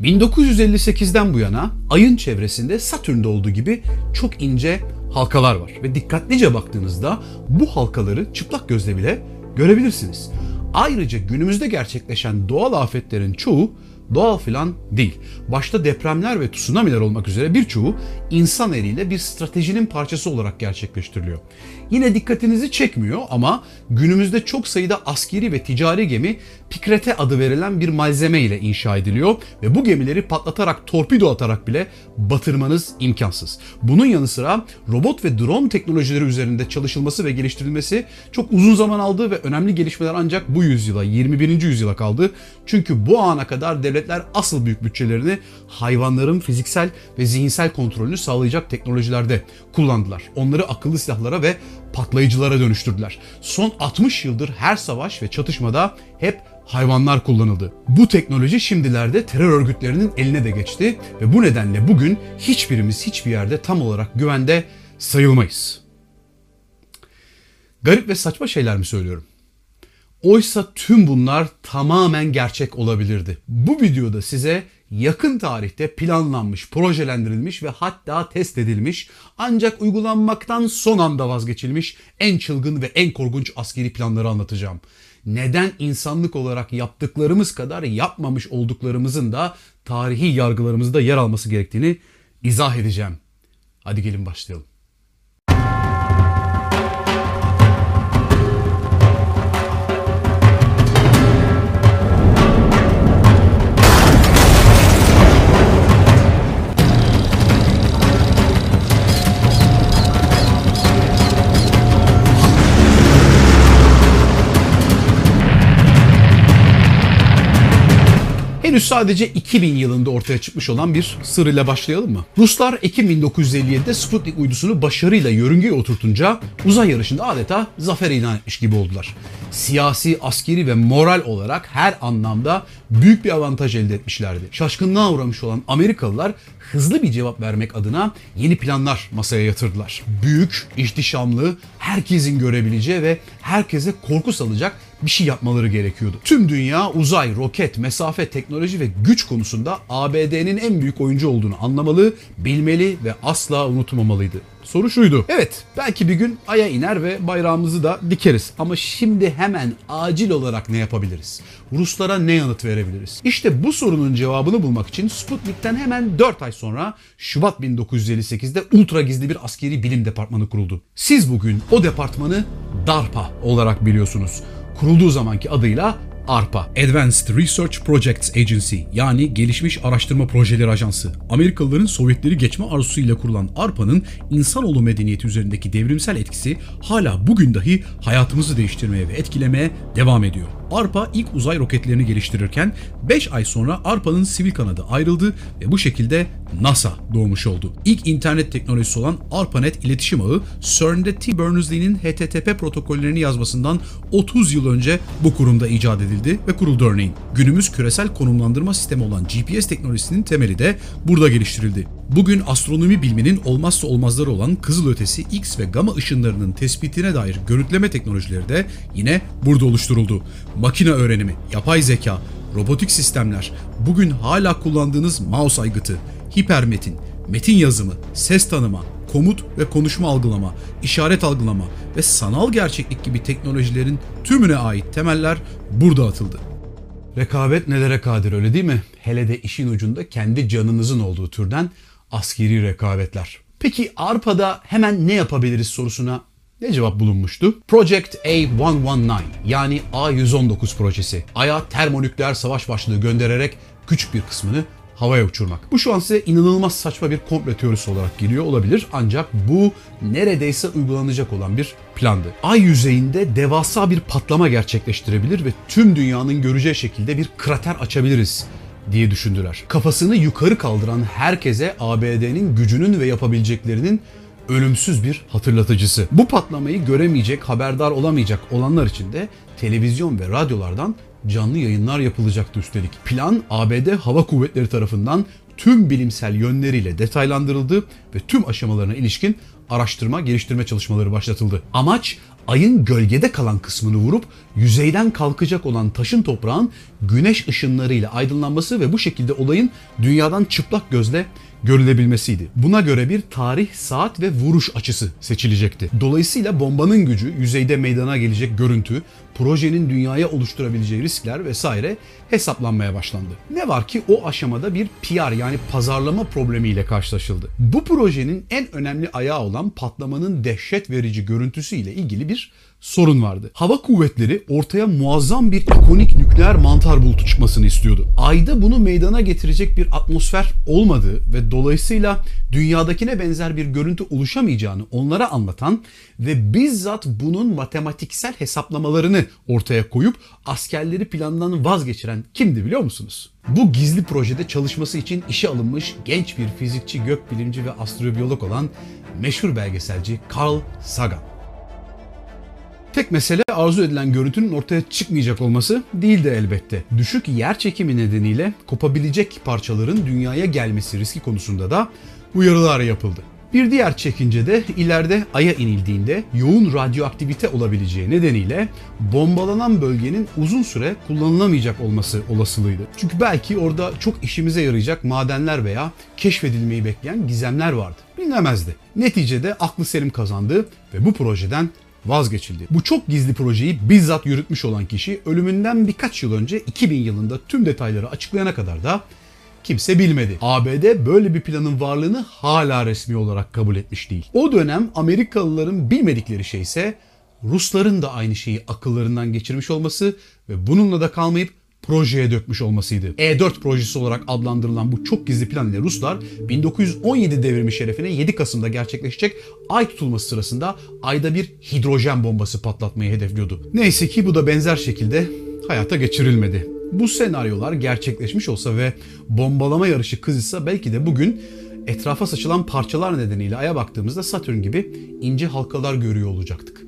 1958'den bu yana ayın çevresinde Satürn'de olduğu gibi çok ince halkalar var ve dikkatlice baktığınızda bu halkaları çıplak gözle bile görebilirsiniz. Ayrıca günümüzde gerçekleşen doğal afetlerin çoğu doğal filan değil. Başta depremler ve tsunamiler olmak üzere birçoğu insan eliyle bir stratejinin parçası olarak gerçekleştiriliyor. Yine dikkatinizi çekmiyor ama günümüzde çok sayıda askeri ve ticari gemi Pikrete adı verilen bir malzeme ile inşa ediliyor ve bu gemileri patlatarak torpido atarak bile batırmanız imkansız. Bunun yanı sıra robot ve drone teknolojileri üzerinde çalışılması ve geliştirilmesi çok uzun zaman aldı ve önemli gelişmeler ancak bu yüzyıla 21. yüzyıla kaldı. Çünkü bu ana kadar devletler asıl büyük bütçelerini hayvanların fiziksel ve zihinsel kontrolünü sağlayacak teknolojilerde kullandılar. Onları akıllı silahlara ve patlayıcılara dönüştürdüler. Son 60 yıldır her savaş ve çatışmada hep hayvanlar kullanıldı. Bu teknoloji şimdilerde terör örgütlerinin eline de geçti ve bu nedenle bugün hiçbirimiz hiçbir yerde tam olarak güvende sayılmayız. Garip ve saçma şeyler mi söylüyorum? Oysa tüm bunlar tamamen gerçek olabilirdi. Bu videoda size yakın tarihte planlanmış, projelendirilmiş ve hatta test edilmiş ancak uygulanmaktan son anda vazgeçilmiş en çılgın ve en korkunç askeri planları anlatacağım. Neden insanlık olarak yaptıklarımız kadar yapmamış olduklarımızın da tarihi yargılarımızda yer alması gerektiğini izah edeceğim. Hadi gelin başlayalım. Henüz sadece 2000 yılında ortaya çıkmış olan bir sır ile başlayalım mı? Ruslar Ekim 1957'de Sputnik uydusunu başarıyla yörüngeye oturtunca uzay yarışında adeta zafer ilan etmiş gibi oldular. Siyasi, askeri ve moral olarak her anlamda büyük bir avantaj elde etmişlerdi. Şaşkınlığa uğramış olan Amerikalılar hızlı bir cevap vermek adına yeni planlar masaya yatırdılar. Büyük, ihtişamlı, herkesin görebileceği ve herkese korku salacak bir şey yapmaları gerekiyordu. Tüm dünya uzay, roket, mesafe, teknoloji ve güç konusunda ABD'nin en büyük oyuncu olduğunu anlamalı, bilmeli ve asla unutmamalıydı. Soru şuydu. Evet belki bir gün Ay'a iner ve bayrağımızı da dikeriz. Ama şimdi hemen acil olarak ne yapabiliriz? Ruslara ne yanıt verebiliriz? İşte bu sorunun cevabını bulmak için Sputnik'ten hemen 4 ay sonra Şubat 1958'de ultra gizli bir askeri bilim departmanı kuruldu. Siz bugün o departmanı DARPA olarak biliyorsunuz kurulduğu zamanki adıyla ARPA, Advanced Research Projects Agency yani Gelişmiş Araştırma Projeleri Ajansı. Amerikalıların Sovyetleri geçme arzusuyla kurulan ARPA'nın insanoğlu medeniyeti üzerindeki devrimsel etkisi hala bugün dahi hayatımızı değiştirmeye ve etkilemeye devam ediyor. ARPA ilk uzay roketlerini geliştirirken 5 ay sonra ARPA'nın sivil kanadı ayrıldı ve bu şekilde NASA doğmuş oldu. İlk internet teknolojisi olan ARPANET iletişim ağı CERN'de T. Berners-Lee'nin HTTP protokollerini yazmasından 30 yıl önce bu kurumda icat edildi ve kuruldu örneğin. Günümüz küresel konumlandırma sistemi olan GPS teknolojisinin temeli de burada geliştirildi. Bugün astronomi biliminin olmazsa olmazları olan kızılötesi X ve gamma ışınlarının tespitine dair görüntüleme teknolojileri de yine burada oluşturuldu. Makine öğrenimi, yapay zeka, robotik sistemler, bugün hala kullandığınız mouse aygıtı, hipermetin, metin yazımı, ses tanıma, komut ve konuşma algılama, işaret algılama ve sanal gerçeklik gibi teknolojilerin tümüne ait temeller burada atıldı. Rekabet nelere kadir öyle değil mi? Hele de işin ucunda kendi canınızın olduğu türden askeri rekabetler. Peki ARPA'da hemen ne yapabiliriz sorusuna ne cevap bulunmuştu? Project A119 yani A119 projesi. Ay'a termonükleer savaş başlığı göndererek küçük bir kısmını havaya uçurmak. Bu şu an size inanılmaz saçma bir komple teorisi olarak geliyor olabilir ancak bu neredeyse uygulanacak olan bir plandı. Ay yüzeyinde devasa bir patlama gerçekleştirebilir ve tüm dünyanın göreceği şekilde bir krater açabiliriz diye düşündüler. Kafasını yukarı kaldıran herkese ABD'nin gücünün ve yapabileceklerinin ölümsüz bir hatırlatıcısı. Bu patlamayı göremeyecek, haberdar olamayacak olanlar için de televizyon ve radyolardan canlı yayınlar yapılacaktı üstelik. Plan ABD Hava Kuvvetleri tarafından tüm bilimsel yönleriyle detaylandırıldı ve tüm aşamalarına ilişkin araştırma, geliştirme çalışmaları başlatıldı. Amaç ayın gölgede kalan kısmını vurup yüzeyden kalkacak olan taşın toprağın güneş ışınlarıyla aydınlanması ve bu şekilde olayın dünyadan çıplak gözle görülebilmesiydi. Buna göre bir tarih, saat ve vuruş açısı seçilecekti. Dolayısıyla bombanın gücü, yüzeyde meydana gelecek görüntü, projenin dünyaya oluşturabileceği riskler vesaire hesaplanmaya başlandı. Ne var ki o aşamada bir PR yani pazarlama problemiyle karşılaşıldı. Bu projenin en önemli ayağı olan patlamanın dehşet verici görüntüsüyle ilgili bir sorun vardı. Hava kuvvetleri ortaya muazzam bir ikonik nükleer mantar bulutu çıkmasını istiyordu. Ayda bunu meydana getirecek bir atmosfer olmadığı ve dolayısıyla dünyadakine benzer bir görüntü oluşamayacağını onlara anlatan ve bizzat bunun matematiksel hesaplamalarını ortaya koyup askerleri plandan vazgeçiren kimdi biliyor musunuz? Bu gizli projede çalışması için işe alınmış genç bir fizikçi, gökbilimci ve astrobiyolog olan meşhur belgeselci Carl Sagan. Tek mesele arzu edilen görüntünün ortaya çıkmayacak olması değildi elbette. Düşük yer çekimi nedeniyle kopabilecek parçaların dünyaya gelmesi riski konusunda da uyarılar yapıldı. Bir diğer çekince de ileride Ay'a inildiğinde yoğun radyoaktivite olabileceği nedeniyle bombalanan bölgenin uzun süre kullanılamayacak olması olasılığıydı. Çünkü belki orada çok işimize yarayacak madenler veya keşfedilmeyi bekleyen gizemler vardı. Bilinemezdi. Neticede aklı selim kazandı ve bu projeden vazgeçildi. Bu çok gizli projeyi bizzat yürütmüş olan kişi ölümünden birkaç yıl önce 2000 yılında tüm detayları açıklayana kadar da kimse bilmedi. ABD böyle bir planın varlığını hala resmi olarak kabul etmiş değil. O dönem Amerikalıların bilmedikleri şey ise Rusların da aynı şeyi akıllarından geçirmiş olması ve bununla da kalmayıp projeye dökmüş olmasıydı. E4 projesi olarak adlandırılan bu çok gizli plan ile Ruslar 1917 devrimi şerefine 7 Kasım'da gerçekleşecek ay tutulması sırasında ayda bir hidrojen bombası patlatmayı hedefliyordu. Neyse ki bu da benzer şekilde hayata geçirilmedi. Bu senaryolar gerçekleşmiş olsa ve bombalama yarışı kızışsa belki de bugün etrafa saçılan parçalar nedeniyle aya baktığımızda Satürn gibi ince halkalar görüyor olacaktık.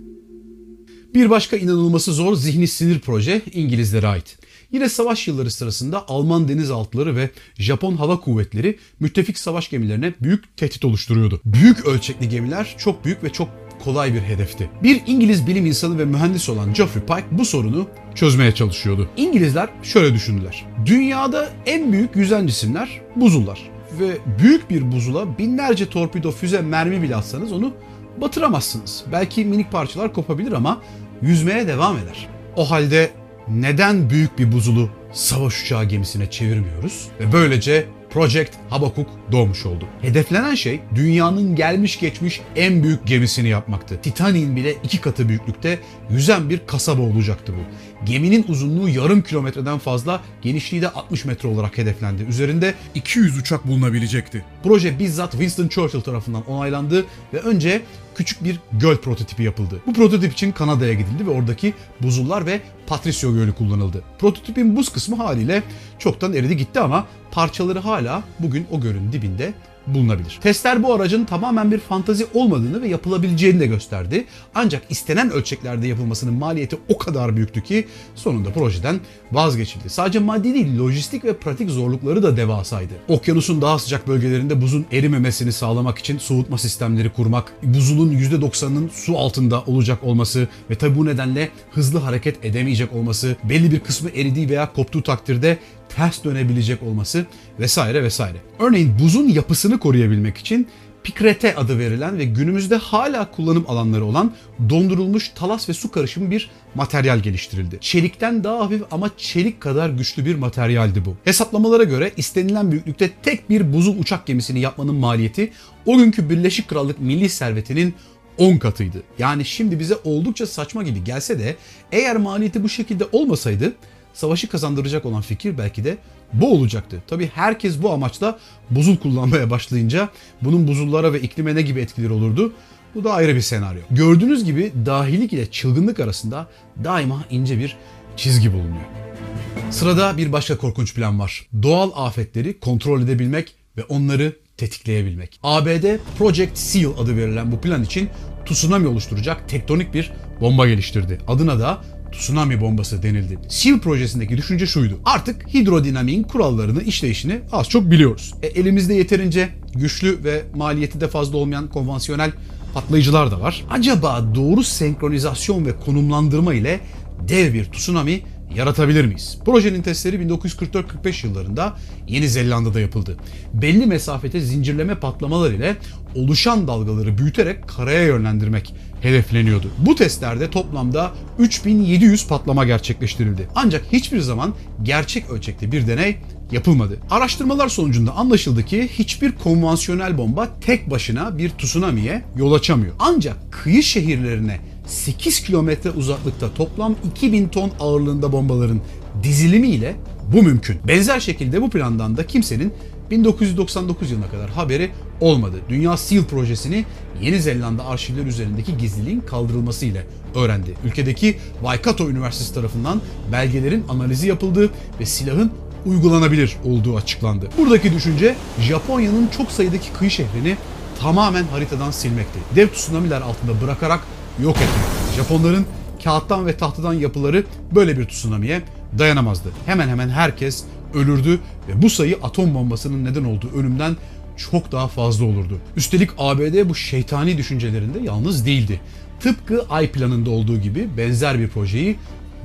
Bir başka inanılması zor zihni sinir proje İngilizlere ait. Yine savaş yılları sırasında Alman denizaltıları ve Japon hava kuvvetleri müttefik savaş gemilerine büyük tehdit oluşturuyordu. Büyük ölçekli gemiler çok büyük ve çok kolay bir hedefti. Bir İngiliz bilim insanı ve mühendis olan Geoffrey Pike bu sorunu çözmeye çalışıyordu. İngilizler şöyle düşündüler. Dünyada en büyük yüzen cisimler buzullar ve büyük bir buzula binlerce torpido, füze, mermi bile atsanız onu batıramazsınız. Belki minik parçalar kopabilir ama yüzmeye devam eder. O halde neden büyük bir buzulu savaş uçağı gemisine çevirmiyoruz? Ve böylece Project Habakuk doğmuş oldu. Hedeflenen şey dünyanın gelmiş geçmiş en büyük gemisini yapmaktı. Titanic'in bile iki katı büyüklükte yüzen bir kasaba olacaktı bu. Geminin uzunluğu yarım kilometreden fazla, genişliği de 60 metre olarak hedeflendi. Üzerinde 200 uçak bulunabilecekti. Proje bizzat Winston Churchill tarafından onaylandı ve önce küçük bir göl prototipi yapıldı. Bu prototip için Kanada'ya gidildi ve oradaki buzullar ve Patricio Gölü kullanıldı. Prototipin buz kısmı haliyle çoktan eridi gitti ama parçaları hala bugün o gölün dibinde bulunabilir. Testler bu aracın tamamen bir fantazi olmadığını ve yapılabileceğini de gösterdi. Ancak istenen ölçeklerde yapılmasının maliyeti o kadar büyüktü ki sonunda projeden vazgeçildi. Sadece maddi değil, lojistik ve pratik zorlukları da devasaydı. Okyanusun daha sıcak bölgelerinde buzun erimemesini sağlamak için soğutma sistemleri kurmak, buzulun %90'ının su altında olacak olması ve tabi bu nedenle hızlı hareket edemeyecek olması, belli bir kısmı eridiği veya koptuğu takdirde ters dönebilecek olması vesaire vesaire. Örneğin buzun yapısını koruyabilmek için pikrete adı verilen ve günümüzde hala kullanım alanları olan dondurulmuş talas ve su karışımı bir materyal geliştirildi. Çelikten daha hafif ama çelik kadar güçlü bir materyaldi bu. Hesaplamalara göre istenilen büyüklükte tek bir buzul uçak gemisini yapmanın maliyeti o günkü Birleşik Krallık milli servetinin 10 katıydı. Yani şimdi bize oldukça saçma gibi gelse de eğer maliyeti bu şekilde olmasaydı savaşı kazandıracak olan fikir belki de bu olacaktı. Tabi herkes bu amaçla buzul kullanmaya başlayınca bunun buzullara ve iklime ne gibi etkileri olurdu? Bu da ayrı bir senaryo. Gördüğünüz gibi dahilik ile çılgınlık arasında daima ince bir çizgi bulunuyor. Sırada bir başka korkunç plan var. Doğal afetleri kontrol edebilmek ve onları tetikleyebilmek. ABD Project Seal adı verilen bu plan için tsunami oluşturacak tektonik bir bomba geliştirdi. Adına da tsunami bombası denildi. SEAL projesindeki düşünce şuydu. Artık hidrodinamiğin kurallarını, işleyişini az çok biliyoruz. E, elimizde yeterince güçlü ve maliyeti de fazla olmayan konvansiyonel patlayıcılar da var. Acaba doğru senkronizasyon ve konumlandırma ile dev bir tsunami yaratabilir miyiz? Projenin testleri 1944-45 yıllarında Yeni Zelanda'da yapıldı. Belli mesafete zincirleme patlamalar ile oluşan dalgaları büyüterek karaya yönlendirmek hedefleniyordu. Bu testlerde toplamda 3700 patlama gerçekleştirildi. Ancak hiçbir zaman gerçek ölçekte bir deney yapılmadı. Araştırmalar sonucunda anlaşıldı ki hiçbir konvansiyonel bomba tek başına bir tsunami'ye yol açamıyor. Ancak kıyı şehirlerine 8 kilometre uzaklıkta toplam 2000 ton ağırlığında bombaların dizilimiyle bu mümkün. Benzer şekilde bu plandan da kimsenin 1999 yılına kadar haberi olmadı. Dünya SEAL projesini Yeni Zelanda arşivleri üzerindeki gizliliğin kaldırılması ile öğrendi. Ülkedeki Waikato Üniversitesi tarafından belgelerin analizi yapıldığı ve silahın uygulanabilir olduğu açıklandı. Buradaki düşünce Japonya'nın çok sayıdaki kıyı şehrini tamamen haritadan silmekti. Dev tsunamiler altında bırakarak yok etmek. Japonların kağıttan ve tahtadan yapıları böyle bir tsunami'ye dayanamazdı. Hemen hemen herkes ölürdü ve bu sayı atom bombasının neden olduğu ölümden çok daha fazla olurdu. Üstelik ABD bu şeytani düşüncelerinde yalnız değildi. Tıpkı Ay planında olduğu gibi benzer bir projeyi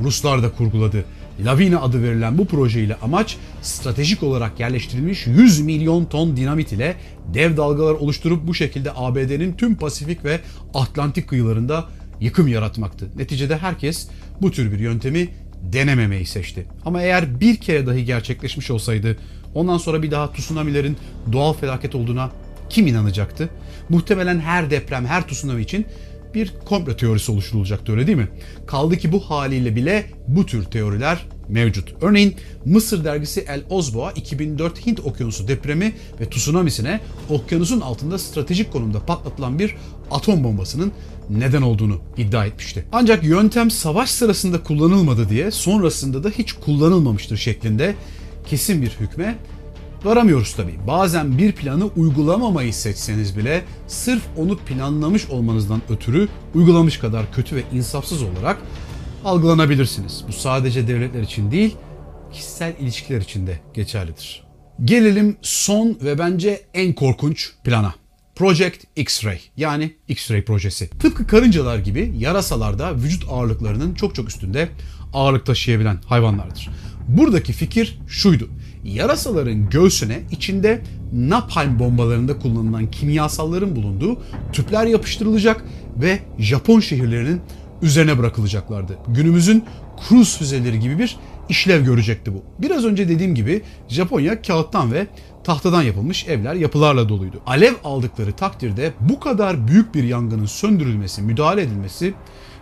Ruslar da kurguladı. Lavina adı verilen bu proje ile amaç stratejik olarak yerleştirilmiş 100 milyon ton dinamit ile dev dalgalar oluşturup bu şekilde ABD'nin tüm Pasifik ve Atlantik kıyılarında yıkım yaratmaktı. Neticede herkes bu tür bir yöntemi denememeyi seçti. Ama eğer bir kere dahi gerçekleşmiş olsaydı ondan sonra bir daha tsunamilerin doğal felaket olduğuna kim inanacaktı? Muhtemelen her deprem, her tsunami için bir komplo teorisi oluşturulacaktı öyle değil mi? Kaldı ki bu haliyle bile bu tür teoriler mevcut. Örneğin Mısır dergisi El Ozboa 2004 Hint Okyanusu depremi ve tsunamisine okyanusun altında stratejik konumda patlatılan bir atom bombasının neden olduğunu iddia etmişti. Ancak yöntem savaş sırasında kullanılmadı diye sonrasında da hiç kullanılmamıştır şeklinde kesin bir hükme varamıyoruz tabii. Bazen bir planı uygulamamayı seçseniz bile sırf onu planlamış olmanızdan ötürü uygulamış kadar kötü ve insafsız olarak algılanabilirsiniz. Bu sadece devletler için değil, kişisel ilişkiler için de geçerlidir. Gelelim son ve bence en korkunç plana. Project X-Ray yani X-Ray projesi. Tıpkı karıncalar gibi yarasalar da vücut ağırlıklarının çok çok üstünde ağırlık taşıyabilen hayvanlardır. Buradaki fikir şuydu. Yarasaların göğsüne içinde napalm bombalarında kullanılan kimyasalların bulunduğu tüpler yapıştırılacak ve Japon şehirlerinin üzerine bırakılacaklardı. Günümüzün kruz füzeleri gibi bir işlev görecekti bu. Biraz önce dediğim gibi Japonya kağıttan ve tahtadan yapılmış evler yapılarla doluydu. Alev aldıkları takdirde bu kadar büyük bir yangının söndürülmesi, müdahale edilmesi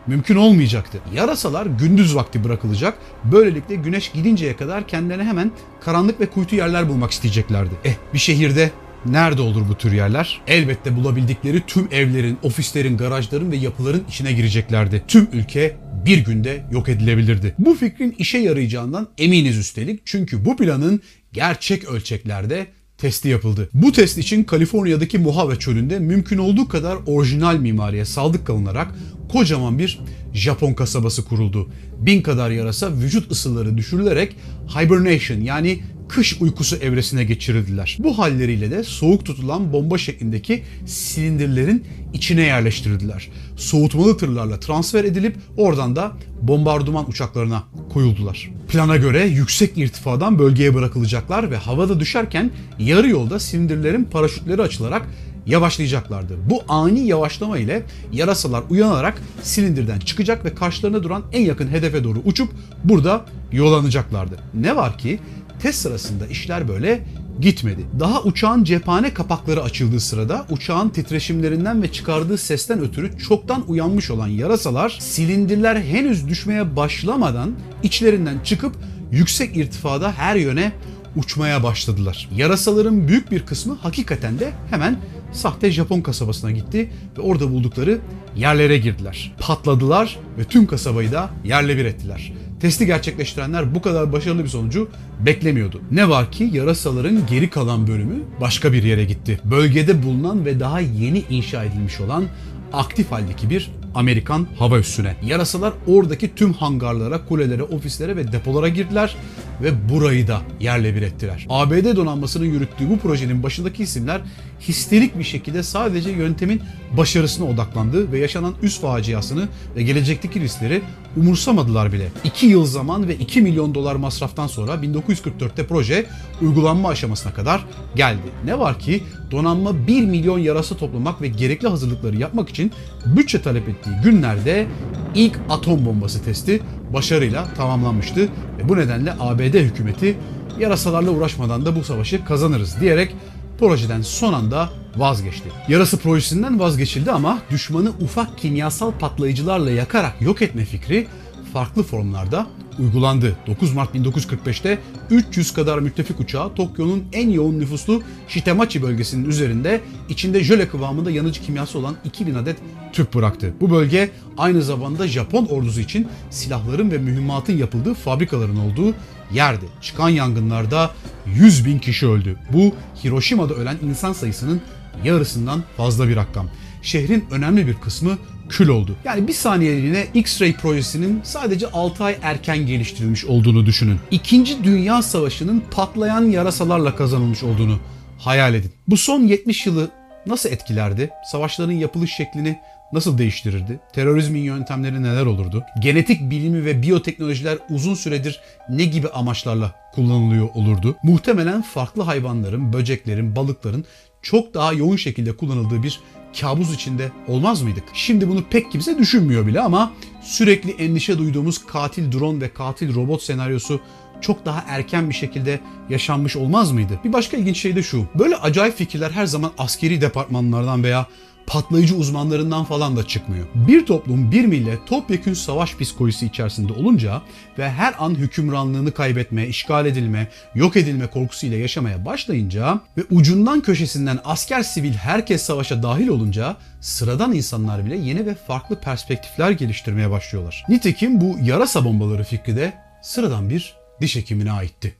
mümkün olmayacaktı. Yarasalar gündüz vakti bırakılacak. Böylelikle güneş gidinceye kadar kendilerine hemen karanlık ve kuytu yerler bulmak isteyeceklerdi. Eh bir şehirde Nerede olur bu tür yerler? Elbette bulabildikleri tüm evlerin, ofislerin, garajların ve yapıların içine gireceklerdi. Tüm ülke bir günde yok edilebilirdi. Bu fikrin işe yarayacağından eminiz üstelik çünkü bu planın gerçek ölçeklerde testi yapıldı. Bu test için Kaliforniya'daki Mojave çölünde mümkün olduğu kadar orijinal mimariye sadık kalınarak kocaman bir Japon kasabası kuruldu. Bin kadar yarasa vücut ısıları düşürülerek hibernation yani kış uykusu evresine geçirildiler. Bu halleriyle de soğuk tutulan bomba şeklindeki silindirlerin içine yerleştirildiler. Soğutmalı tırlarla transfer edilip oradan da bombardıman uçaklarına koyuldular. Plana göre yüksek irtifadan bölgeye bırakılacaklar ve havada düşerken yarı yolda silindirlerin paraşütleri açılarak yavaşlayacaklardı. Bu ani yavaşlama ile yarasalar uyanarak silindirden çıkacak ve karşılarına duran en yakın hedefe doğru uçup burada yollanacaklardı. Ne var ki test sırasında işler böyle gitmedi. Daha uçağın cephane kapakları açıldığı sırada uçağın titreşimlerinden ve çıkardığı sesten ötürü çoktan uyanmış olan yarasalar silindirler henüz düşmeye başlamadan içlerinden çıkıp yüksek irtifada her yöne uçmaya başladılar. Yarasaların büyük bir kısmı hakikaten de hemen sahte Japon kasabasına gitti ve orada buldukları yerlere girdiler. Patladılar ve tüm kasabayı da yerle bir ettiler. Testi gerçekleştirenler bu kadar başarılı bir sonucu beklemiyordu. Ne var ki yarasaların geri kalan bölümü başka bir yere gitti. Bölgede bulunan ve daha yeni inşa edilmiş olan aktif haldeki bir Amerikan hava üssüne. Yarasalar oradaki tüm hangarlara, kulelere, ofislere ve depolara girdiler ve burayı da yerle bir ettiler. ABD donanmasının yürüttüğü bu projenin başındaki isimler histerik bir şekilde sadece yöntemin başarısına odaklandı ve yaşanan üst faciasını ve gelecekteki riskleri umursamadılar bile. 2 yıl zaman ve 2 milyon dolar masraftan sonra 1944'te proje uygulanma aşamasına kadar geldi. Ne var ki donanma 1 milyon yarası toplamak ve gerekli hazırlıkları yapmak için bütçe talep ettiği günlerde ilk atom bombası testi başarıyla tamamlanmıştı ve bu nedenle ABD hükümeti yarasalarla uğraşmadan da bu savaşı kazanırız diyerek projeden son anda vazgeçti. Yarası projesinden vazgeçildi ama düşmanı ufak kimyasal patlayıcılarla yakarak yok etme fikri farklı formlarda uygulandı. 9 Mart 1945'te 300 kadar müttefik uçağı Tokyo'nun en yoğun nüfuslu Shitemachi bölgesinin üzerinde içinde jöle kıvamında yanıcı kimyası olan 2000 adet tüp bıraktı. Bu bölge aynı zamanda Japon ordusu için silahların ve mühimmatın yapıldığı fabrikaların olduğu yerdi. Çıkan yangınlarda 100 bin kişi öldü. Bu Hiroşima'da ölen insan sayısının yarısından fazla bir rakam. Şehrin önemli bir kısmı kül oldu. Yani bir saniyeliğine X-Ray projesinin sadece 6 ay erken geliştirilmiş olduğunu düşünün. İkinci Dünya Savaşı'nın patlayan yarasalarla kazanılmış olduğunu hayal edin. Bu son 70 yılı nasıl etkilerdi? Savaşların yapılış şeklini nasıl değiştirirdi? Terörizmin yöntemleri neler olurdu? Genetik bilimi ve biyoteknolojiler uzun süredir ne gibi amaçlarla kullanılıyor olurdu? Muhtemelen farklı hayvanların, böceklerin, balıkların çok daha yoğun şekilde kullanıldığı bir kabus içinde olmaz mıydık? Şimdi bunu pek kimse düşünmüyor bile ama sürekli endişe duyduğumuz katil drone ve katil robot senaryosu çok daha erken bir şekilde yaşanmış olmaz mıydı? Bir başka ilginç şey de şu. Böyle acayip fikirler her zaman askeri departmanlardan veya patlayıcı uzmanlarından falan da çıkmıyor. Bir toplum, bir millet topyekün savaş psikolojisi içerisinde olunca ve her an hükümranlığını kaybetme, işgal edilme, yok edilme korkusuyla yaşamaya başlayınca ve ucundan köşesinden asker sivil herkes savaşa dahil olunca sıradan insanlar bile yeni ve farklı perspektifler geliştirmeye başlıyorlar. Nitekim bu yarasa bombaları fikri de sıradan bir diş hekimine aitti.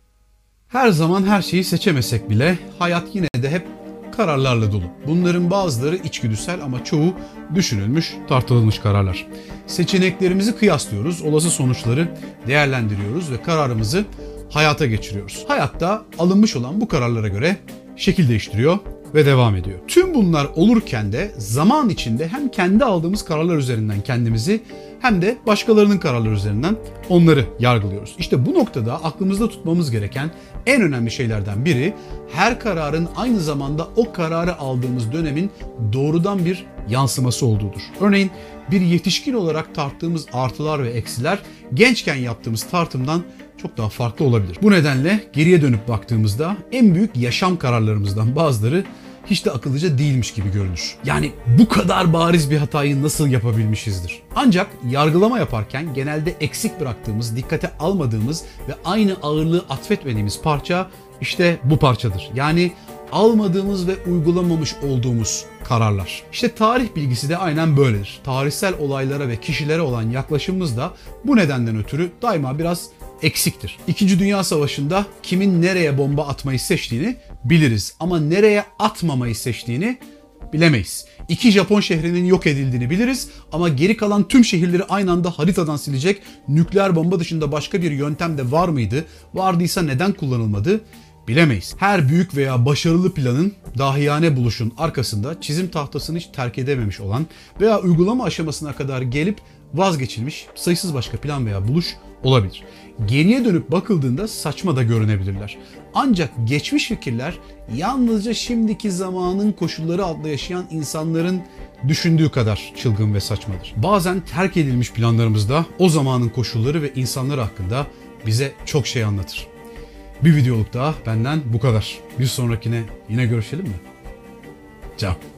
Her zaman her şeyi seçemesek bile hayat yine de hep kararlarla dolu. Bunların bazıları içgüdüsel ama çoğu düşünülmüş, tartılmış kararlar. Seçeneklerimizi kıyaslıyoruz, olası sonuçları değerlendiriyoruz ve kararımızı hayata geçiriyoruz. Hayatta alınmış olan bu kararlara göre şekil değiştiriyor ve devam ediyor. Tüm bunlar olurken de zaman içinde hem kendi aldığımız kararlar üzerinden kendimizi hem de başkalarının kararları üzerinden onları yargılıyoruz. İşte bu noktada aklımızda tutmamız gereken en önemli şeylerden biri her kararın aynı zamanda o kararı aldığımız dönemin doğrudan bir yansıması olduğudur. Örneğin bir yetişkin olarak tarttığımız artılar ve eksiler gençken yaptığımız tartımdan çok daha farklı olabilir. Bu nedenle geriye dönüp baktığımızda en büyük yaşam kararlarımızdan bazıları hiç de akıllıca değilmiş gibi görünür. Yani bu kadar bariz bir hatayı nasıl yapabilmişizdir? Ancak yargılama yaparken genelde eksik bıraktığımız, dikkate almadığımız ve aynı ağırlığı atfetmediğimiz parça işte bu parçadır. Yani almadığımız ve uygulamamış olduğumuz kararlar. İşte tarih bilgisi de aynen böyledir. Tarihsel olaylara ve kişilere olan yaklaşımımız da bu nedenden ötürü daima biraz eksiktir. İkinci Dünya Savaşı'nda kimin nereye bomba atmayı seçtiğini biliriz ama nereye atmamayı seçtiğini bilemeyiz. İki Japon şehrinin yok edildiğini biliriz ama geri kalan tüm şehirleri aynı anda haritadan silecek nükleer bomba dışında başka bir yöntem de var mıydı? Vardıysa neden kullanılmadı? Bilemeyiz. Her büyük veya başarılı planın dahiyane buluşun arkasında çizim tahtasını hiç terk edememiş olan veya uygulama aşamasına kadar gelip vazgeçilmiş sayısız başka plan veya buluş olabilir. Geriye dönüp bakıldığında saçma da görünebilirler. Ancak geçmiş fikirler yalnızca şimdiki zamanın koşulları altında yaşayan insanların düşündüğü kadar çılgın ve saçmadır. Bazen terk edilmiş planlarımızda o zamanın koşulları ve insanları hakkında bize çok şey anlatır. Bir videoluk daha benden bu kadar. Bir sonrakine yine görüşelim mi? Ciao.